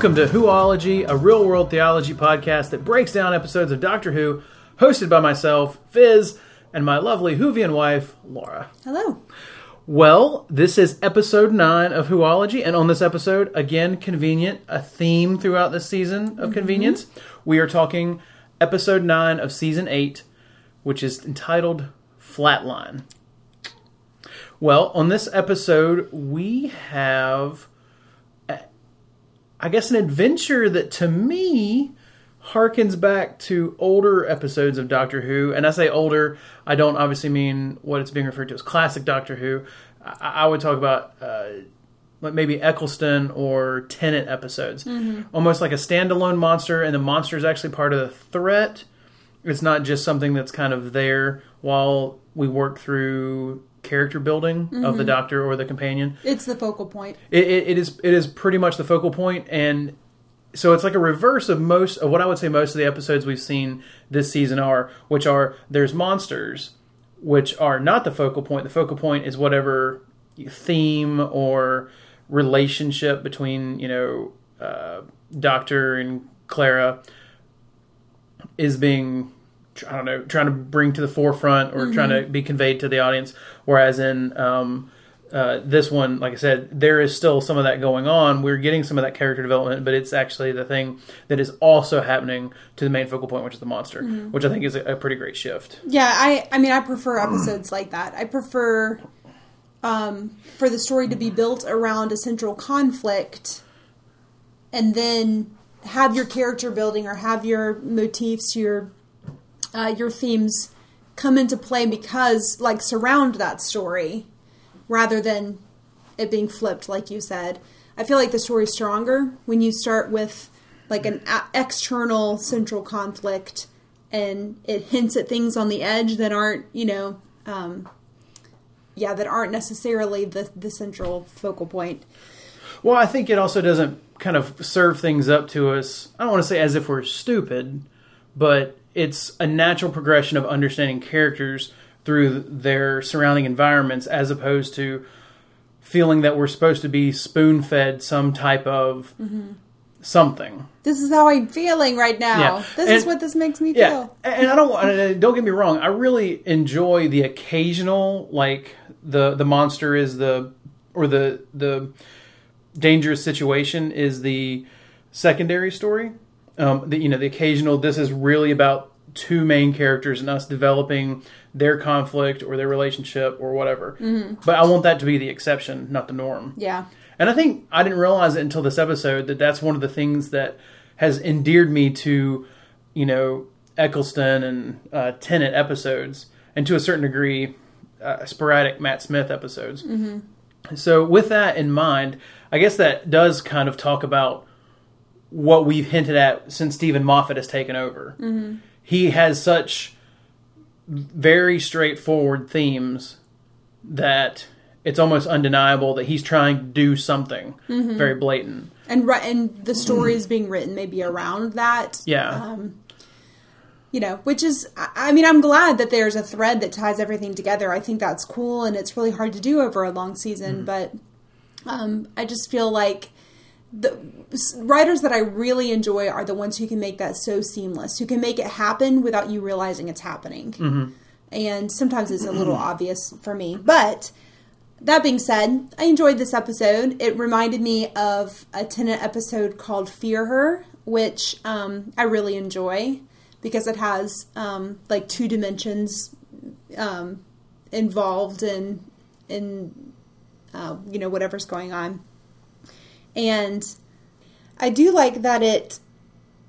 Welcome to Whoology, a real world theology podcast that breaks down episodes of Doctor Who, hosted by myself, Fizz, and my lovely Whovian wife, Laura. Hello. Well, this is episode 9 of Whoology, and on this episode, again, convenient, a theme throughout this season of mm-hmm. convenience. We are talking episode 9 of season 8, which is entitled Flatline. Well, on this episode, we have, I guess, an adventure that to me harkens back to older episodes of Doctor Who. And I say older, I don't obviously mean what it's being referred to as classic Doctor Who. I, I would talk about uh, like maybe Eccleston or Tennant episodes, almost like a standalone monster, and the monster is actually part of the threat. It's not just something that's kind of there while we work through character building of the Doctor or the companion It's the focal point. it, it, it is it is pretty much the focal point and so it's like a reverse of most of what I would say most of the episodes we've seen this season are, which are there's monsters, which are not the focal point. The focal point is whatever theme or relationship between you know uh, Doctor and Clara is being I don't know trying to bring to the forefront or trying to be conveyed to the audience. Whereas in um, uh, this one, like I said, there is still some of that going on. We're getting some of that character development, but it's actually the thing that is also happening to the main focal point, which is the monster, which I think is a, a pretty great shift. Yeah, I I mean I prefer episodes like that. I prefer um, for the story to be built around a central conflict and then have your character building or have your motifs, your uh, your themes come into play because like surround that story rather than it being flipped like you said. I feel like the story's stronger when you start with like an a- external central conflict and it hints at things on the edge that aren't, you know, um, yeah, that aren't necessarily the the central focal point. Well, I think it also doesn't kind of serve things up to us. I don't want to say as if we're stupid, but it's a natural progression of understanding characters through their surrounding environments as opposed to feeling that we're supposed to be spoon fed some type of something. This is how I'm feeling right now. Yeah. This And- is what this makes me Yeah, feel. and I don't and uh, don't get me wrong. I really enjoy the occasional, like the the monster is the or the the dangerous situation is the secondary story. Um, the, you know, the occasional. This is really about two main characters and us developing their conflict or their relationship or whatever. But I want that to be the exception, not the norm. Yeah. And I think I didn't realize it until this episode that that's one of the things that has endeared me to, you know, Eccleston and uh, Tennant episodes, and to a certain degree, uh, sporadic Matt Smith episodes. So, with that in mind, I guess that does kind of talk about what we've hinted at since Steven Moffat has taken over. He has such very straightforward themes that it's almost undeniable that he's trying to do something very blatant. And ri- and the story is being written maybe around that. Yeah. Um, you know, which is, I I mean, I'm glad that there's a thread that ties everything together. I think that's cool, and it's really hard to do over a long season. But um, I just feel like the writers that I really enjoy are the ones who can make that so seamless, who can make it happen without you realizing it's happening. And sometimes it's a little obvious for me, but. That being said, I enjoyed this episode. It reminded me of a Tennant episode called Fear Her, which um, I really enjoy because it has um, like two dimensions um, involved in in uh, you know whatever's going on, and I do like that it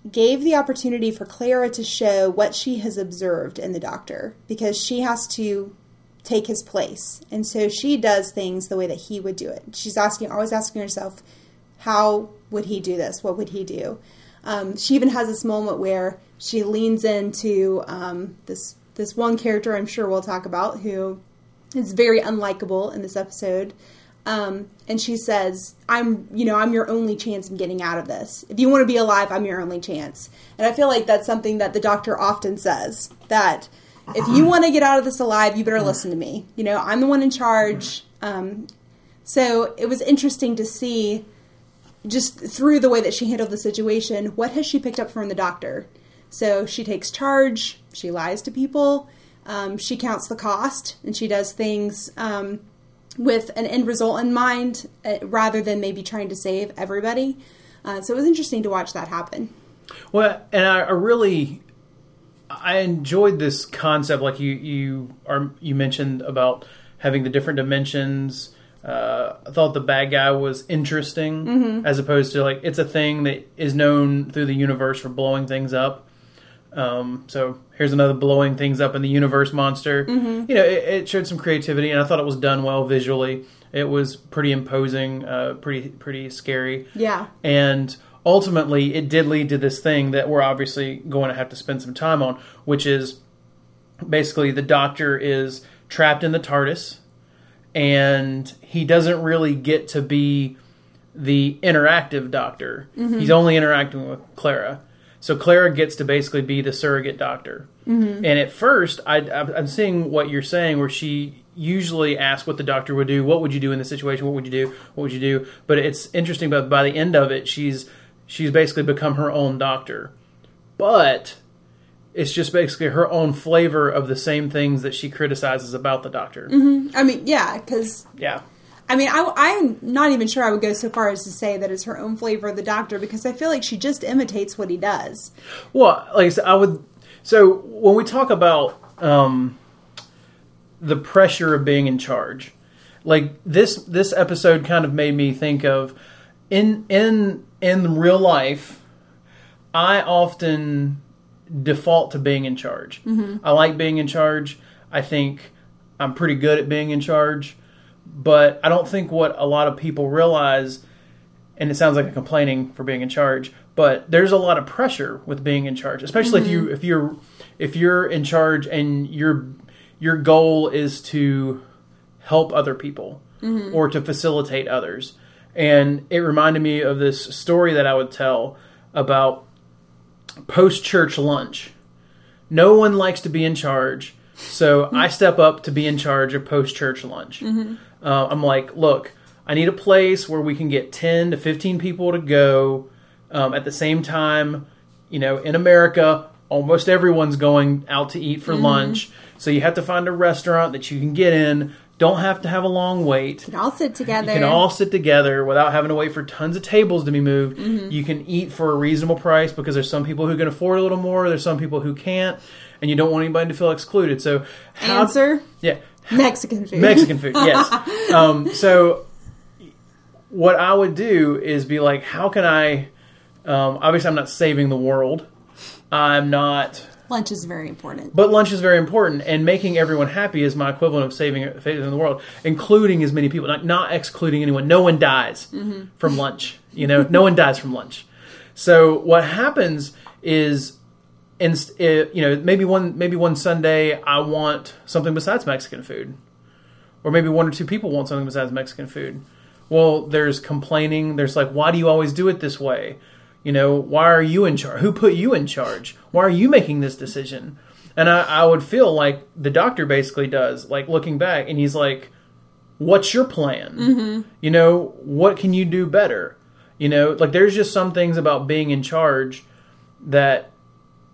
gave the opportunity for Clara to show what she has observed in the Doctor because she has to take his place, and so she does things the way that he would do it. She's asking, always asking herself, how would he do this? What would he do? Um, she even has this moment where she leans into um, this this one character I'm sure we'll talk about who is very unlikable in this episode. Um, and she says, "I'm, you know, I'm your only chance in getting out of this. If you want to be alive, I'm your only chance." And I feel like that's something that the doctor often says that if you want to get out of this alive, you better listen to me. You know, I'm the one in charge. Um, so it was interesting to see just through the way that she handled the situation, what has she picked up from the doctor? So she takes charge, she lies to people, um, she counts the cost, and she does things um, with an end result in mind uh, rather than maybe trying to save everybody. Uh, so it was interesting to watch that happen. Well, and I, I really I enjoyed this concept, like you you are you mentioned about having the different dimensions. Uh, I thought the bad guy was interesting, Mm-hmm. as opposed to like it's a thing that is known through the universe for blowing things up. Um, so here's another blowing things up in the universe monster. Mm-hmm. You know, it, it showed some creativity, and I thought it was done well visually. It was pretty imposing, uh, pretty pretty scary. Yeah. And ultimately, it did lead to this thing that we're obviously going to have to spend some time on, which is basically the doctor is trapped in the TARDIS, and he doesn't really get to be the interactive doctor. He's only interacting with Clara. So Clara gets to basically be the surrogate doctor. Mm-hmm. And at first, I, I'm seeing what you're saying, where she usually asks what the doctor would do. What would you do in this situation? What would you do? What would you do? But it's interesting. But by the end of it, she's she's basically become her own doctor. But it's just basically her own flavor of the same things that she criticizes about the doctor. Mm-hmm. I mean, yeah, because Yeah. I mean, I, I'm not even sure I would go so far as to say that it's her own flavor of the doctor because I feel like she just imitates what he does. Well, like I said, I would. So when we talk about um, the pressure of being in charge, like this this episode kind of made me think of in in in real life. I often default to being in charge. I like being in charge. I think I'm pretty good at being in charge, but I don't think what a lot of people realize and it sounds like I'm complaining for being in charge, but there's a lot of pressure with being in charge, especially if you mm-hmm. if you're if you're in charge and your your goal is to help other people mm-hmm. or to facilitate others. And it reminded me of this story that I would tell about post church lunch. No one likes to be in charge, so I step up to be in charge of post church lunch. Mm-hmm. Uh, I'm like, look, I need a place where we can get 10 to 15 people to go um, at the same time. You know, in America, almost everyone's going out to eat for lunch, so you have to find a restaurant that you can get in. Don't have to have a long wait. And all sit together. You can all sit together without having to wait for tons of tables to be moved. You can eat for a reasonable price because there's some people who can afford a little more. There's some people who can't, and you don't want anybody to feel excluded. So, how, Answer yeah, Mexican food. Mexican food, yes. Um, so, what I would do is be like, how can I? Um, obviously, I'm not saving the world. I'm not Lunch is very important. but lunch is very important, and making everyone happy is my equivalent of saving saving the world, including as many people, not not excluding anyone. No one dies from lunch. You know, no one dies from lunch. So what happens is, in, uh, you know, maybe one maybe one Sunday I want something besides Mexican food, or maybe one or two people want something besides Mexican food. Well, there's complaining. There's like, why do you always do it this way? You know, why are you in charge? Who put you in charge? Why are you making this decision? And I, I would feel like the doctor basically does, like looking back, and he's like, "What's your plan? You know, what can you do better? You know, like there's just some things about being in charge that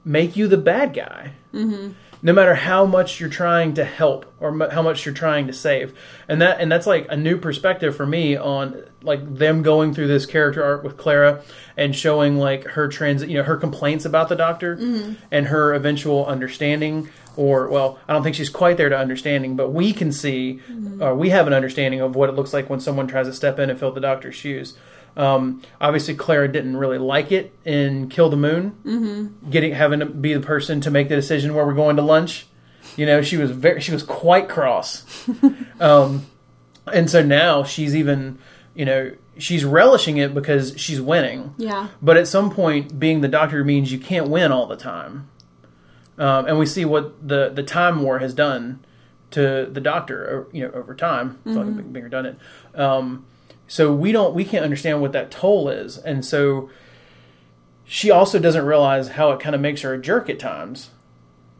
make you the bad guy. Mm-hmm. No matter how much you're trying to help or mu- how much you're trying to save, and that and that's like a new perspective for me on like them going through this character arc with Clara and showing like her trans, you know, her complaints about the doctor mm-hmm. and her eventual understanding. Or well, I don't think she's quite there to understanding, but we can see, mm-hmm. or we have an understanding of what it looks like when someone tries to step in and fill the doctor's shoes. Um, obviously, Clara didn't really like it in Kill the Moon, mm-hmm. getting having to be the person to make the decision where we're going to lunch. You know, she was very, she was quite cross, um, and so now she's even, you know, she's relishing it because she's winning. Yeah. But at some point, being the doctor means you can't win all the time, um, and we see what the the time war has done to the doctor. You know, over time, being being redundant. Um, so we don't we can't understand what that toll is, and so she also doesn't realize how it kind of makes her a jerk at times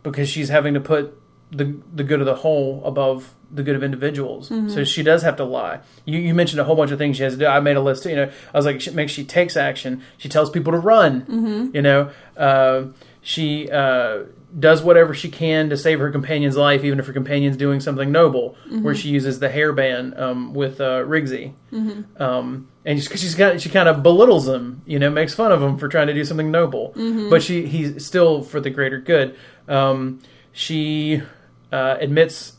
because she's having to put the the good of the whole above the good of individuals. Mm-hmm. So she does have to lie. You, you mentioned a whole bunch of things she has to do. I made a list. You know, I was like, she makes she takes action. She tells people to run. Mm-hmm. You know, uh, she uh, does whatever she can to save her companion's life, even if her companion's doing something noble. Mm-hmm. Where she uses the hairband um, with uh, Rigsy, um, and she's, she's got she kind of belittles him. You know, makes fun of him for trying to do something noble. But she he's still for the greater good. Um, she uh, admits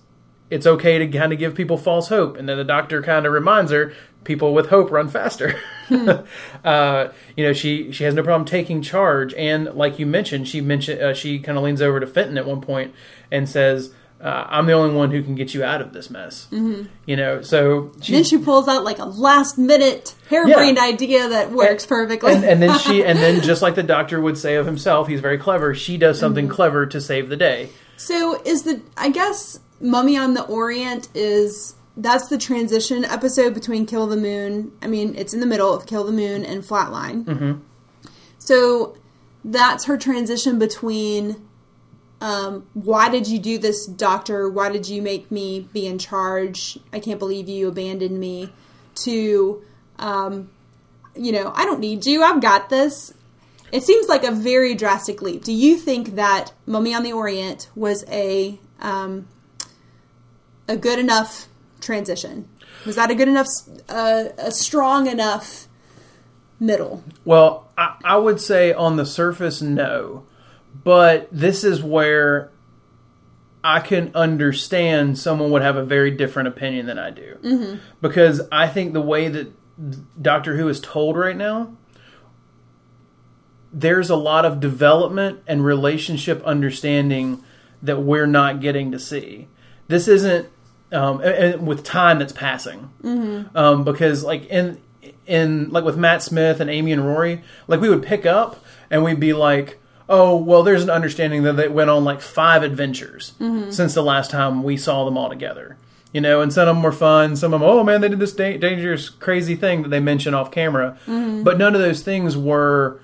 it's okay to kind of give people false hope, and then the doctor kind of reminds her people with hope run faster. uh, you know, she she has no problem taking charge, and like you mentioned, she mentioned uh, she kind of leans over to Fenton at one point and says. Uh, I'm the only one who can get you out of this mess. Mm-hmm. You know, so she, then she pulls out like a last minute harebrained idea that works perfectly. and, and then she and then just like the doctor would say of himself, he's very clever. She does something Mm-hmm. clever to save the day. So is the I guess Mummy on the Orient is that's the transition episode between Kill the Moon. I mean, it's in the middle of Kill the Moon and Flatline. Mm-hmm. So that's her transition between um, why did you do this, Doctor? Why did you make me be in charge? I can't believe you abandoned me. To um, you know, I don't need you. I've got this. It seems like a very drastic leap. Do you think that Mummy on the Orient was a um, a good enough transition? Was that a good enough, uh, a strong enough middle? Well, I, I would say on the surface, no. But this is where I can understand someone would have a very different opinion than I do. Mm-hmm. Because I think the way that Doctor Who is told right now, there's a lot of development and relationship understanding that we're not getting to see. This isn't um, and- and with time that's passing, um, because like in in like with Matt Smith and Amy and Rory, like we would pick up and we'd be like, oh well, there's an understanding that they went on like five adventures since the last time we saw them all together. You know, and some of them were fun. Some of them, oh man, they did this da- dangerous, crazy thing that they mentioned off camera. But none of those things were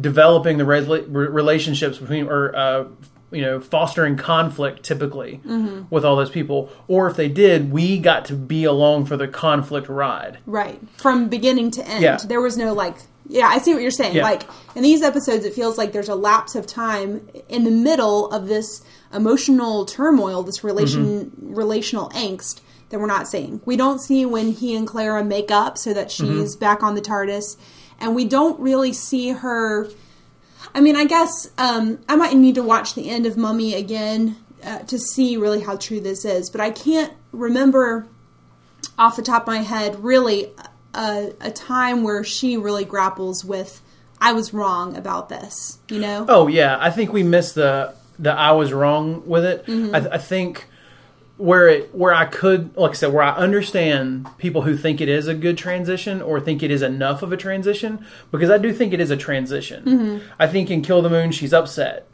developing the re- relationships between or uh, you know fostering conflict typically with all those people or if they did we got to be along for the conflict ride Right. From beginning to end. Yeah. There was no like yeah, I see what you're saying. Yeah. Like in these episodes it feels like there's a lapse of time in the middle of this emotional turmoil, this relation relational angst that we're not seeing. We don't see when he and Clara make up so that she's mm-hmm. back on the TARDIS and we don't really see her I mean, I guess um, I might need to watch the end of Mummy again uh, to see really how true this is, but I can't remember off the top of my head really a, a time where she really grapples with I was wrong about this, you know? oh yeah i think we missed the the i was wrong with it Mm-hmm. I, I think where it where i could like i said where i understand people who think it is a good transition or think it is enough of a transition because i do think it is a transition Mm-hmm. i think in kill the moon she's upset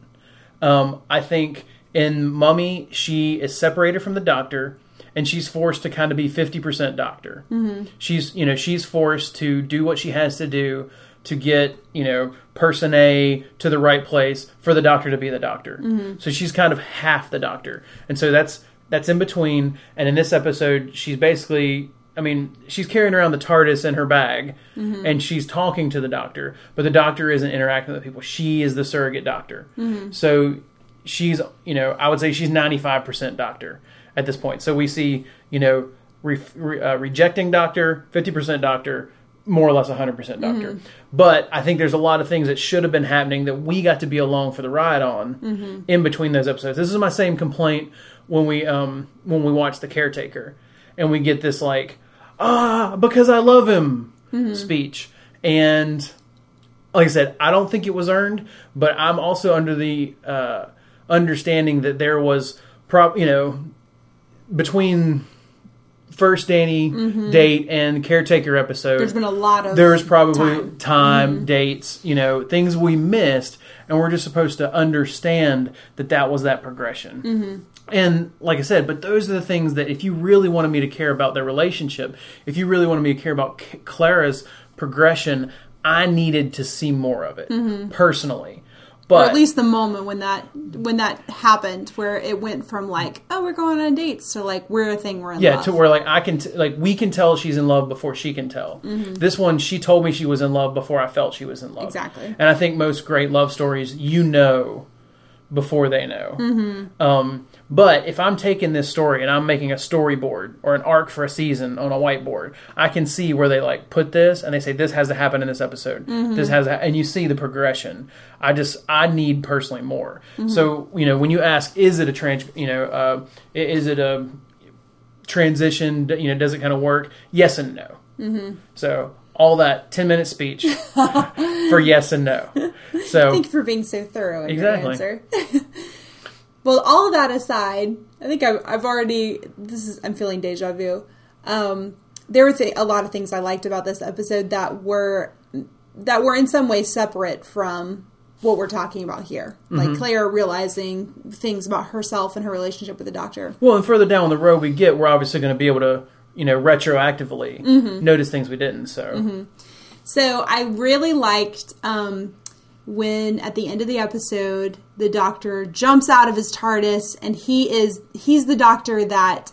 Um, I think in Mummy, she is separated from the doctor, and she's forced to kind of be fifty percent doctor. Mm-hmm. She's you know she's forced to do what she has to do to get you know person A to the right place for the doctor to be the doctor. So she's kind of half the doctor, and so that's that's in between. And in this episode, she's basically I mean, she's carrying around the TARDIS in her bag and she's talking to the doctor, but the doctor isn't interacting with people. She is the surrogate doctor. So she's, you know, I would say she's 95% doctor at this point. So we see, you know, re- re- uh, rejecting doctor, 50% doctor, more or less 100% doctor. But I think there's a lot of things that should have been happening that we got to be along for the ride on in between those episodes. This is my same complaint when we um when we watch The Caretaker and we get this like ah because I love him speech and like I said I don't think it was earned but I'm also under the uh, understanding that there was prob you know between first Danny mm-hmm. date and caretaker episode There's been a lot of there's probably time. time, mm-hmm. dates, you know, things we missed, and we're just supposed to understand that that was that progression. Mm-hmm. And like I said, but those are the things that if you really wanted me to care about their relationship, if you really wanted me to care about C- Clara's progression, I needed to see more of it mm-hmm. personally. But or at least the moment when that when that happened, where it went from like, oh, we're going on dates to like we're a thing, we're in yeah, love. to where like I can t- like we can tell she's in love before she can tell. This one, she told me she was in love before I felt she was in love. Exactly. And I think most great love stories, you know, before they know. Mm-hmm. Um, but if I'm taking this story and I'm making a storyboard or an arc for a season on a whiteboard, I can see where they like put this and they say this has to happen in this episode. This has to, and you see the progression. I just I need personally more. So you know when you ask, is it a trans? You know, uh, is it a transition? You know, does it kind of work? Yes and no. Mm-hmm. So all that ten minute speech for yes and no. So Thank you for being so thorough in Exactly. your answer. well, all of that aside, I think I've, I've already. This is I'm feeling deja vu. Um, there were th- a lot of things I liked about this episode that were that were in some way separate from what we're talking about here. Mm-hmm. Like Clara realizing things about herself and her relationship with the doctor. Well, and further down the road we get, we're obviously going to be able to, you know, retroactively notice things we didn't. So, So I really liked um, when at the end of the episode the doctor jumps out of his TARDIS and he is he's the doctor that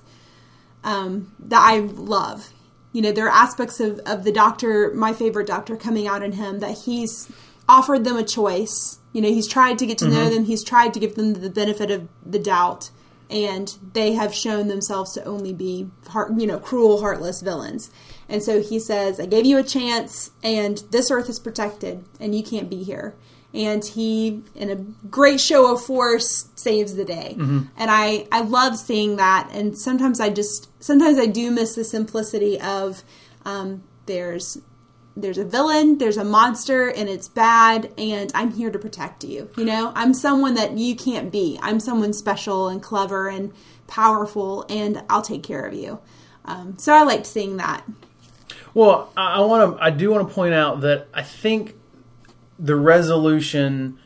um, that I love. You know, there are aspects of, of the doctor, my favorite doctor, coming out in him that he's offered them a choice. You know, he's tried to get to know them, he's tried to give them the benefit of the doubt, and they have shown themselves to only be, heart, you know, cruel, heartless villains. And so he says, I gave you a chance, and this earth is protected, and you can't be here. And he, in a great show of force, saves the day. And I, I love seeing that. And sometimes I just, sometimes I do miss the simplicity of um, there's there's a villain, there's a monster, and it's bad, and I'm here to protect you. You know, I'm someone that you can't be. I'm someone special and clever and powerful, and I'll take care of you. Um, so I liked seeing that. Well, I, I want to, I do want to point out that I think the resolution.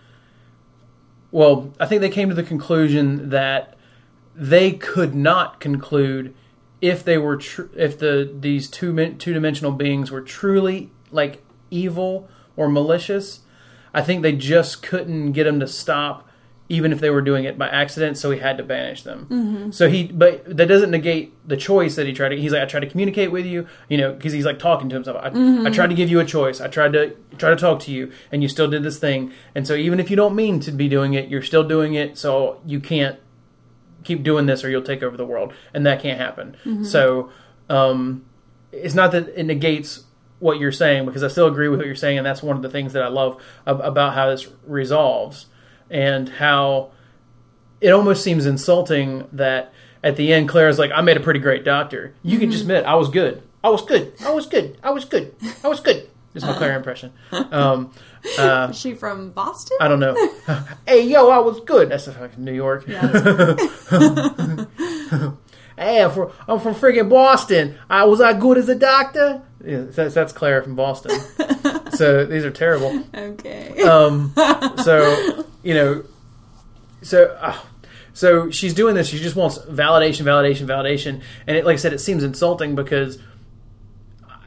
Well, I think they came to the conclusion that they could not conclude if they were tr- if the these two two dimensional beings were truly like evil or malicious. I think they just couldn't get them to stop, even if they were doing it by accident. So he had to banish them. Mm-hmm. So he, but that doesn't negate the choice that he tried to. He's like, I tried to communicate with you, you know, because he's like talking to himself. I, I mm-hmm. tried to give you a choice. I tried to try to talk to you, and you still did this thing. And so even if you don't mean to be doing it, you're still doing it. So you can't keep doing this or you'll take over the world and that can't happen mm-hmm. so um, it's not that it negates what you're saying because i still agree with what you're saying and that's one of the things that i love ab- about how this resolves and how it almost seems insulting that at the end claire's like i made a pretty great doctor you can just admit i was good i was good i was good i was good i was good is my claire impression um, uh, Is she from Boston? I don't know. hey, yo, I was good. That's fucking New York. Yeah, Hey, I'm from, I'm from friggin' Boston. I was I good as a doctor? Yeah, that's, that's Claire from Boston. so these are terrible. okay. Um, so you know, so uh, so she's doing this. She just wants validation, validation, validation, and it, like I said, it seems insulting because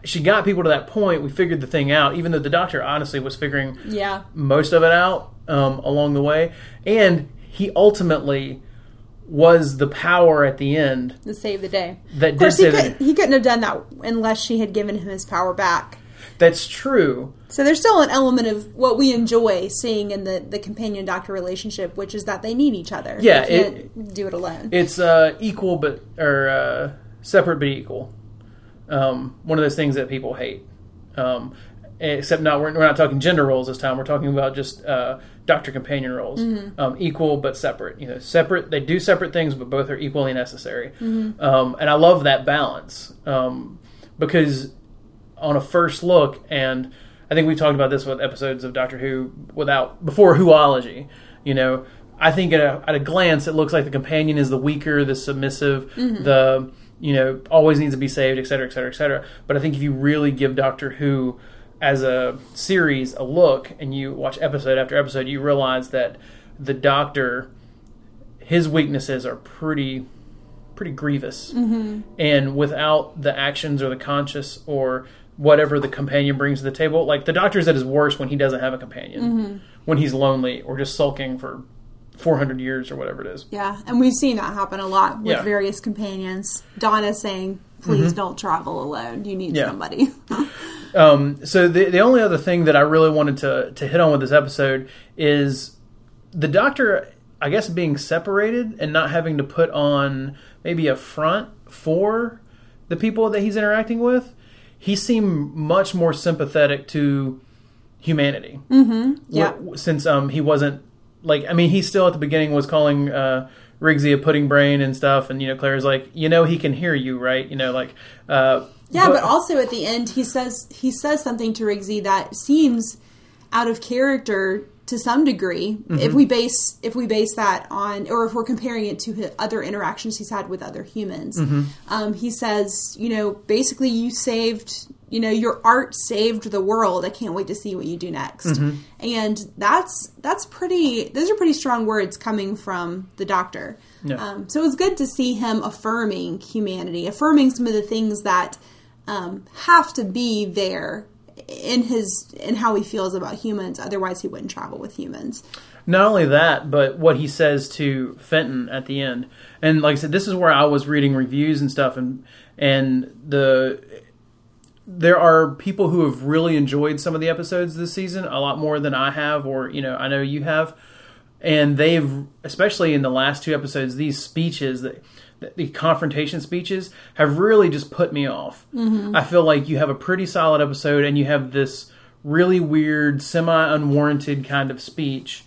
she got people to that point. We figured the thing out, even though the doctor honestly was figuring yeah. most of it out um, along the way, and he ultimately was the power at the end To save the day. that Of did course, he, could, he couldn't have done that unless she had given him his power back. That's true. So there's still an element of what we enjoy seeing in the, the companion doctor relationship, which is that they need each other. Yeah, they it- can't do it alone. It's uh, equal but or uh, separate but equal. Um, one of those things that people hate. Um, except not we're, we're not talking gender roles this time. We're talking about just uh, doctor companion roles. Um, equal but separate. You know, separate. They do separate things, but both are equally necessary. Um, and I love that balance um, because on a first look, and I think we've talked about this with episodes of Doctor Who without before Whoology. You know, I think at a, at a glance, it looks like the companion is the weaker, the submissive, mm-hmm. the you know always needs to be saved, et cetera, et cetera, et cetera. But I think if you really give Doctor Who as a series a look, and you watch episode after episode, you realize that the Doctor, his weaknesses are pretty pretty grievous mm-hmm. and without the actions or the conscious or whatever the companion brings to the table like the doctor's at his worst when he doesn't have a companion when he's lonely or just sulking for 400 years or whatever it is. Yeah, and we've seen that happen a lot with Yeah. various companions. Donna saying, "Please don't travel alone. You need Mm-hmm. Yeah. somebody." Um, so the the only other thing that I really wanted to to hit on with this episode is the doctor, I guess, being separated and not having to put on maybe a front for the people that he's interacting with. He seemed much more sympathetic to humanity. Mm-hmm. Yeah. since um he wasn't like I mean he still at the beginning was calling uh Rigsy a pudding brain and stuff, and you know Clara's like you know he can hear you right, you know like uh Yeah, but, also at the end he says he says something to Rigsy that seems out of character to some degree Mm-hmm. if we base if we base that on or if we're comparing it to other interactions he's had with other humans. Mm-hmm. Um, he says, you know, basically you saved, you know, your art saved the world. I can't wait to see what you do next. Mm-hmm. And that's that's pretty. Those are pretty strong words coming from the doctor. Yeah. Um, so it was good to see him affirming humanity, affirming some of the things that um, have to be there in his in how he feels about humans. Otherwise, he wouldn't travel with humans. Not only that, but what he says to Fenton at the end. And like I said, this is where I was reading reviews and stuff and and the there are people who have really enjoyed some of the episodes this season a lot more than I have or you know, I know you have. And they've especially in the last two episodes these speeches that the confrontation speeches have really just put me off. I feel like you have a pretty solid episode and you have this really weird, semi unwarranted kind of speech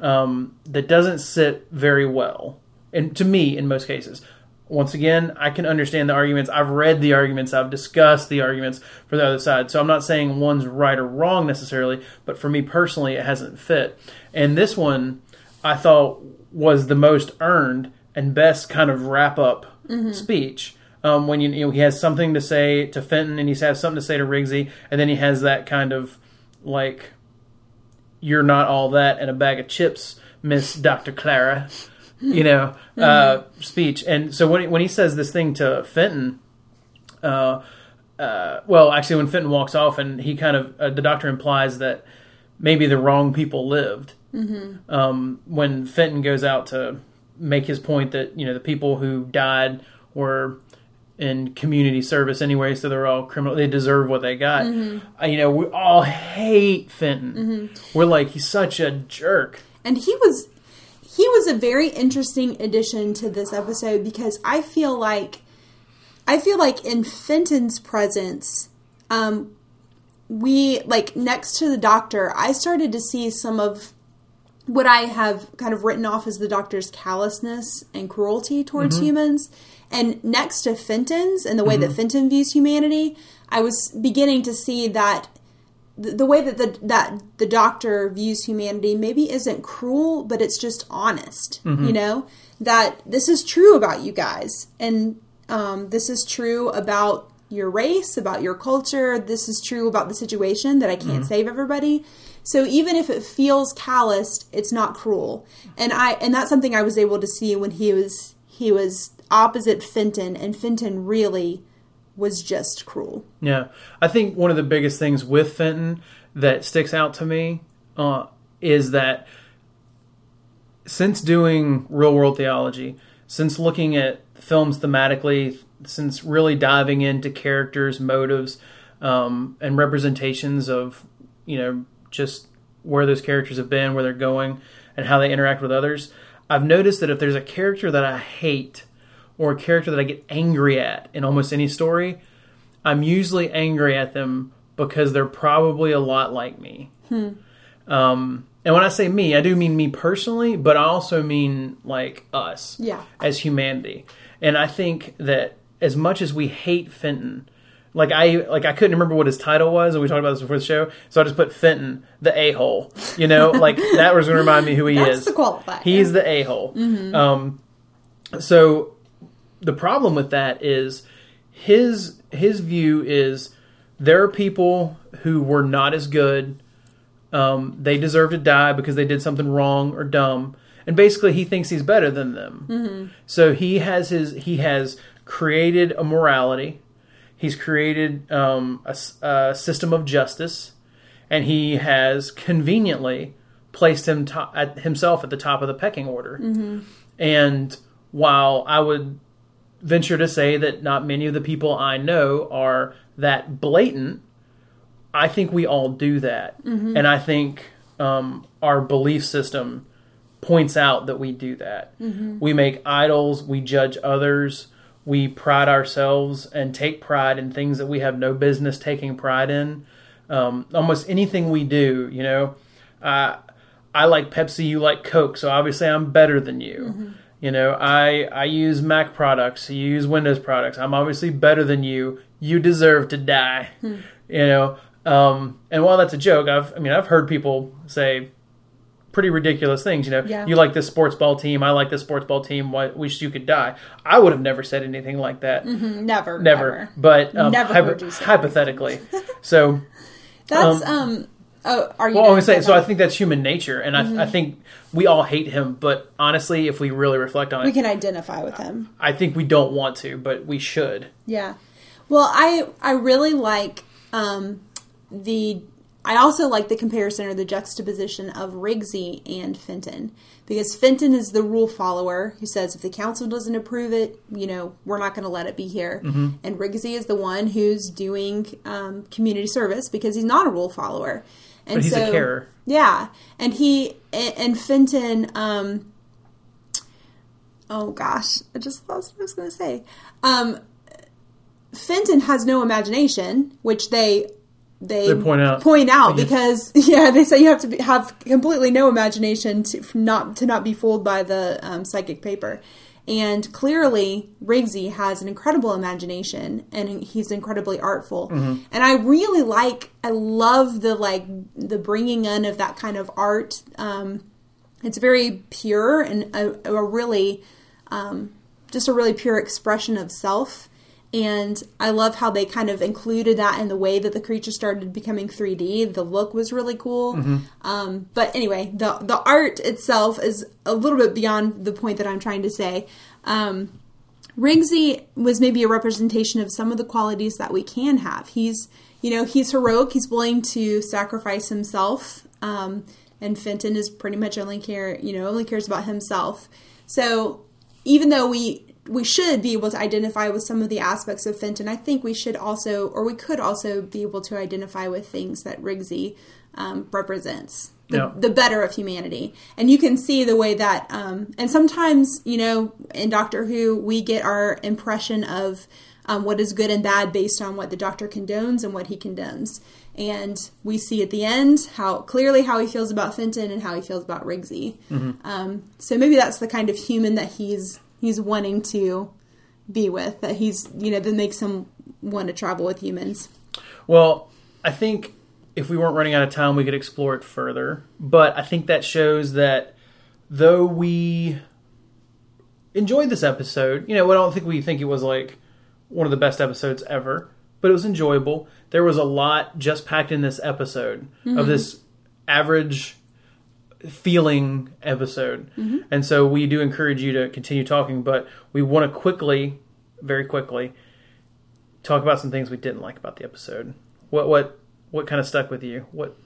um, that doesn't sit very well, and to me, in most cases. Once again, I can understand the arguments. I've read the arguments. I've discussed the arguments for the other side. So I'm not saying one's right or wrong necessarily, but for me personally, it hasn't fit. And this one, I thought was the most earned and best kind of wrap up speech. Um, when you, you know he has something to say to Fenton and he has something to say to Rigsy, and then he has that kind of like you're not all that and a bag of chips, Miss Dr. Clara, you know, uh, speech. And so when he, when he says this thing to Fenton, uh, uh, well, actually, when Fenton walks off and he kind of, uh, the doctor implies that maybe the wrong people lived. Um, when Fenton goes out to make his point that, you know, the people who died were in community service anyway, so they're all criminal. They deserve what they got. Uh, you know, we all hate Fenton. We're like, he's such a jerk. and he was he was a very interesting addition to this episode because I feel like I feel like in Fenton's presence, um, we like next to the doctor, I started to see some of what I have kind of written off as the doctor's callousness and cruelty towards mm-hmm. humans. And next to Fenton's and the way that mm-hmm. Fenton views humanity, I was beginning to see that the, the way that the that the doctor views humanity maybe isn't cruel, but it's just honest. Mm-hmm. You know that this is true about you guys, and um, this is true about your race, about your culture. This is true about the situation that I can't save everybody. So even if it feels calloused, it's not cruel. And I and that's something I was able to see when he was he was opposite Fenton, and Fenton really was just cruel. Yeah, I think one of the biggest things with Fenton that sticks out to me uh, is that since doing real world theology, since looking at films thematically, since really diving into characters, motives, um, and representations of you know just where those characters have been, where they're going, and how they interact with others, I've noticed that if there's a character that I hate or a character that I get angry at in almost any story, I'm usually angry at them because they're probably a lot like me. Um, and when I say me, I do mean me personally, but I also mean like us Yeah. as humanity. And I think that as much as we hate Fenton, like I like I couldn't remember what his title was, and we talked about this before the show, so I just put Fenton, the a hole. You know, like that was going to remind me who he That's is. the qualifier. He's the a hole. Um, so the problem with that is his his view is there are people who were not as good. Um, they deserve to die because they did something wrong or dumb, and basically he thinks he's better than them. So he has his he has created a morality. He's created um, a, a system of justice, and he has conveniently placed him to- at himself at the top of the pecking order. And while I would venture to say that not many of the people I know are that blatant, I think we all do that. And I think um, our belief system points out that we do that. We make idols, we judge others, we pride ourselves and take pride in things that we have no business taking pride in. Um, almost anything we do, you know, uh, I like Pepsi, you like Coke, so obviously I'm better than you. You know, I I use Mac products, you use Windows products. I'm obviously better than you. You deserve to die. You know, um, and while that's a joke, I've I mean I've heard people say pretty ridiculous things. You know, Yeah. you like this sports ball team, I like this sports ball team. Why wish you could die? I would have never said anything like that. Never, Never, but um, Never hypo- heard you say hypothetically. so, That's um. Oh, are you? well, I gonna was saying, say so I think that's human nature, and I, I think we all hate him. But honestly, if we really reflect on it, we can identify with him. I think we don't want to, but we should. Yeah. Well, I I really like um, the. I also like the comparison or the juxtaposition of Rigsy and Fenton because Fenton is the rule follower who says if the council doesn't approve it, you know, we're not going to let it be here. And Rigsy is the one who's doing um, community service because he's not a rule follower. And But he's a carer. Yeah, and he and, and Fenton. Um, oh gosh, I just lost what I was going to say. Um, Fenton has no imagination, which they they, They point out. point out because yeah, they say you have to be, have completely no imagination to not to not be fooled by the um, psychic paper. And clearly, Rigsy has an incredible imagination, and he's incredibly artful. Mm-hmm. And I really like, I love the like the bringing in of that kind of art. Um, it's very pure and a, a really um, just a really pure expression of self and i love how they kind of included that in the way that the creature started becoming 3d the look was really cool um, but anyway the the art itself is a little bit beyond the point that i'm trying to say um, Rigsy was maybe a representation of some of the qualities that we can have. He's, you know, he's heroic. He's willing to sacrifice himself. Um, and Fenton is pretty much only care, you know, only cares about himself. So even though we we should be able to identify with some of the aspects of Fenton, I think we should also, or we could also be able to identify with things that Rigsy um, represents the, Yeah. the better of humanity. And you can see the way that, um, and sometimes, you know, in Doctor Who, we get our impression of um, what is good and bad based on what the Doctor condones and what he condemns. And we see at the end how clearly how he feels about Fenton and how he feels about Rigsy. Um, so maybe that's the kind of human that he's he's wanting to be with. That he's you know that makes him want to travel with humans. Well, I think if we weren't running out of time, we could explore it further. But I think that shows that though we enjoyed this episode, you know, I don't think we think it was like one of the best episodes ever, but it was enjoyable. There was a lot just packed in this episode of mm-hmm. this average feeling episode. And so we do encourage you to continue talking, but we want to quickly, very quickly, talk about some things we didn't like about the episode. What what what kind of stuck with you? What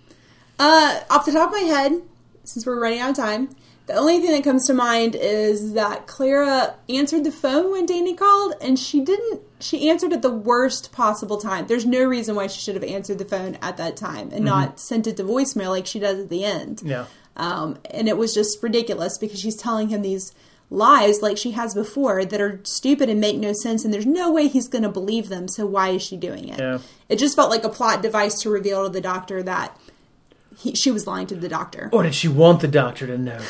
Uh, off the top of my head, since we're running out of time, the only thing that comes to mind is that Clara answered the phone when Danny called, and she didn't. She answered at the worst possible time. There's no reason why she should have answered the phone at that time and not sent it to voicemail like she does at the end. yeah. Um, and it was just ridiculous because she's telling him these lies like she has before that are stupid and make no sense, and there's no way he's going to believe them. So why is she doing it? Yeah. It just felt like a plot device to reveal to the doctor that he, she was lying to the doctor. Or did she want the doctor to know?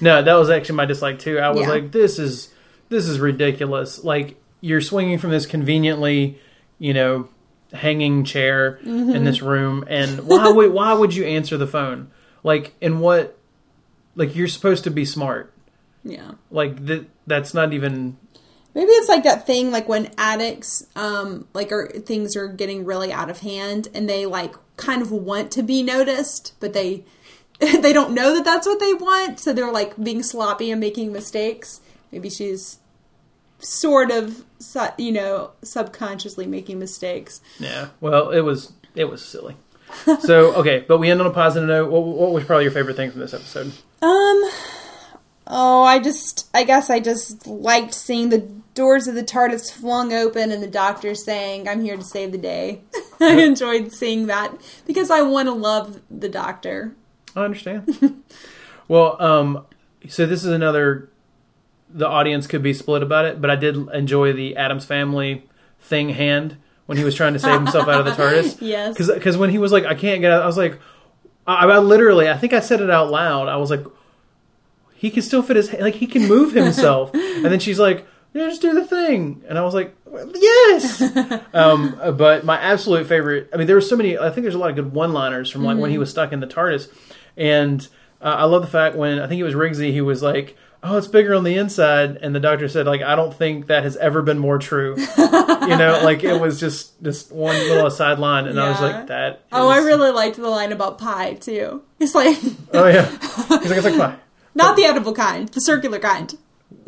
No, that was actually my dislike too. I was Yeah. like, this is this is ridiculous. Like you're swinging from this conveniently, you know, hanging chair in this room, and why would why would you answer the phone? Like, in what? Like you're supposed to be smart. Yeah. Like that. That's not even. Maybe it's like that thing like when addicts um like are things are getting really out of hand and they like kind of want to be noticed but they they don't know that that's what they want so they're like being sloppy and making mistakes. Maybe she's sort of you know subconsciously making mistakes. Yeah. Well, it was it was silly. so okay, but we end on a positive note. What, what was probably your favorite thing from this episode? Um. Oh, I just, I guess I just liked seeing the doors of the TARDIS flung open and the doctor saying, I'm here to save the day. I enjoyed seeing that because I want to love the doctor. I understand. well, um, so this is another. The audience could be split about it, but I did enjoy the Addams Family thing hand when he was trying to save himself out of the TARDIS. Yes. Because when he was like, I can't get out, I was like, I, I literally, I think I said it out loud. I was like, he can still fit his, like, he can move himself. and then she's like, yeah, just do the thing. And I was like, yes. um, but my absolute favorite, I mean, there were so many, I think there's a lot of good one liners from like when he was stuck in the TARDIS. And uh, I love the fact when, I think it was Rigsy, he was like, oh, it's bigger on the inside. And the doctor said, like, I don't think that has ever been more true. you know, like it was just this one little aside line. And I was like, that. Oh, I really liked the line about pie too. It's like Oh, yeah. He's like, it's like pie. not the edible kind, the circular kind.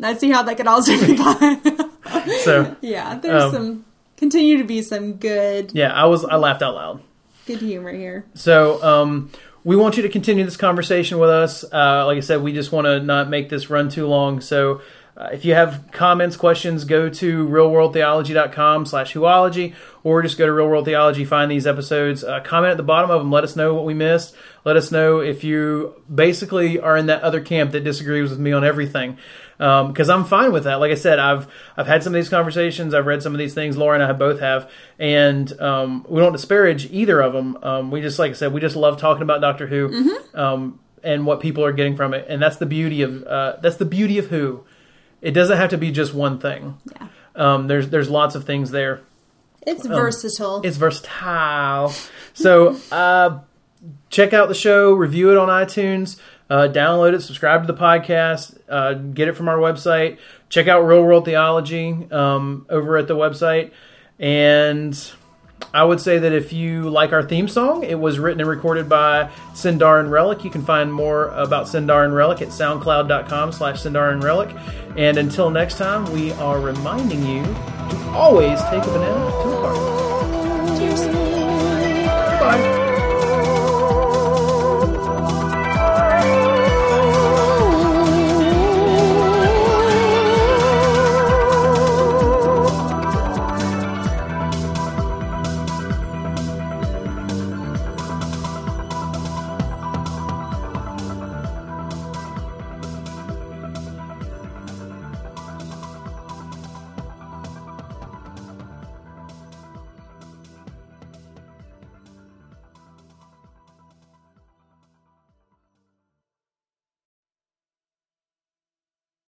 I see how that could also be pie. So, yeah, there's Um, some continue to be some good yeah, I was, I laughed out loud. good humor here. So um, we want you to continue this conversation with us. Uh, like I said, we just want to not make this run too long. So uh, if you have comments, questions, go to realworldtheology.com slash whoology or just go to Real World Theology, find these episodes, uh, comment at the bottom of them, let us know what we missed. Let us know if you basically are in that other camp that disagrees with me on everything. Because I'm fine with that. Like I said, I've I've had some of these conversations. I've read some of these things. Laura and I both have, and um, we don't disparage either of them. Um, we just, like I said, we just love talking about Doctor Who um, and what people are getting from it, and that's the beauty of uh, that's the beauty of Who. It doesn't have to be just one thing. Yeah. Um, there's there's lots of things there. It's versatile. Um, It's versatile. So uh, check out the show, review it on iTunes, uh, download it, subscribe to the podcast, uh, get it from our website. Check out Real World Theology um, over at the website. And I would say that if you like our theme song, it was written and recorded by Sindar and Relic. You can find more about Sindar and Relic at soundcloud.com slash Sindar and Relic. And until next time, we are reminding you to always take a banana to the party. Cheers.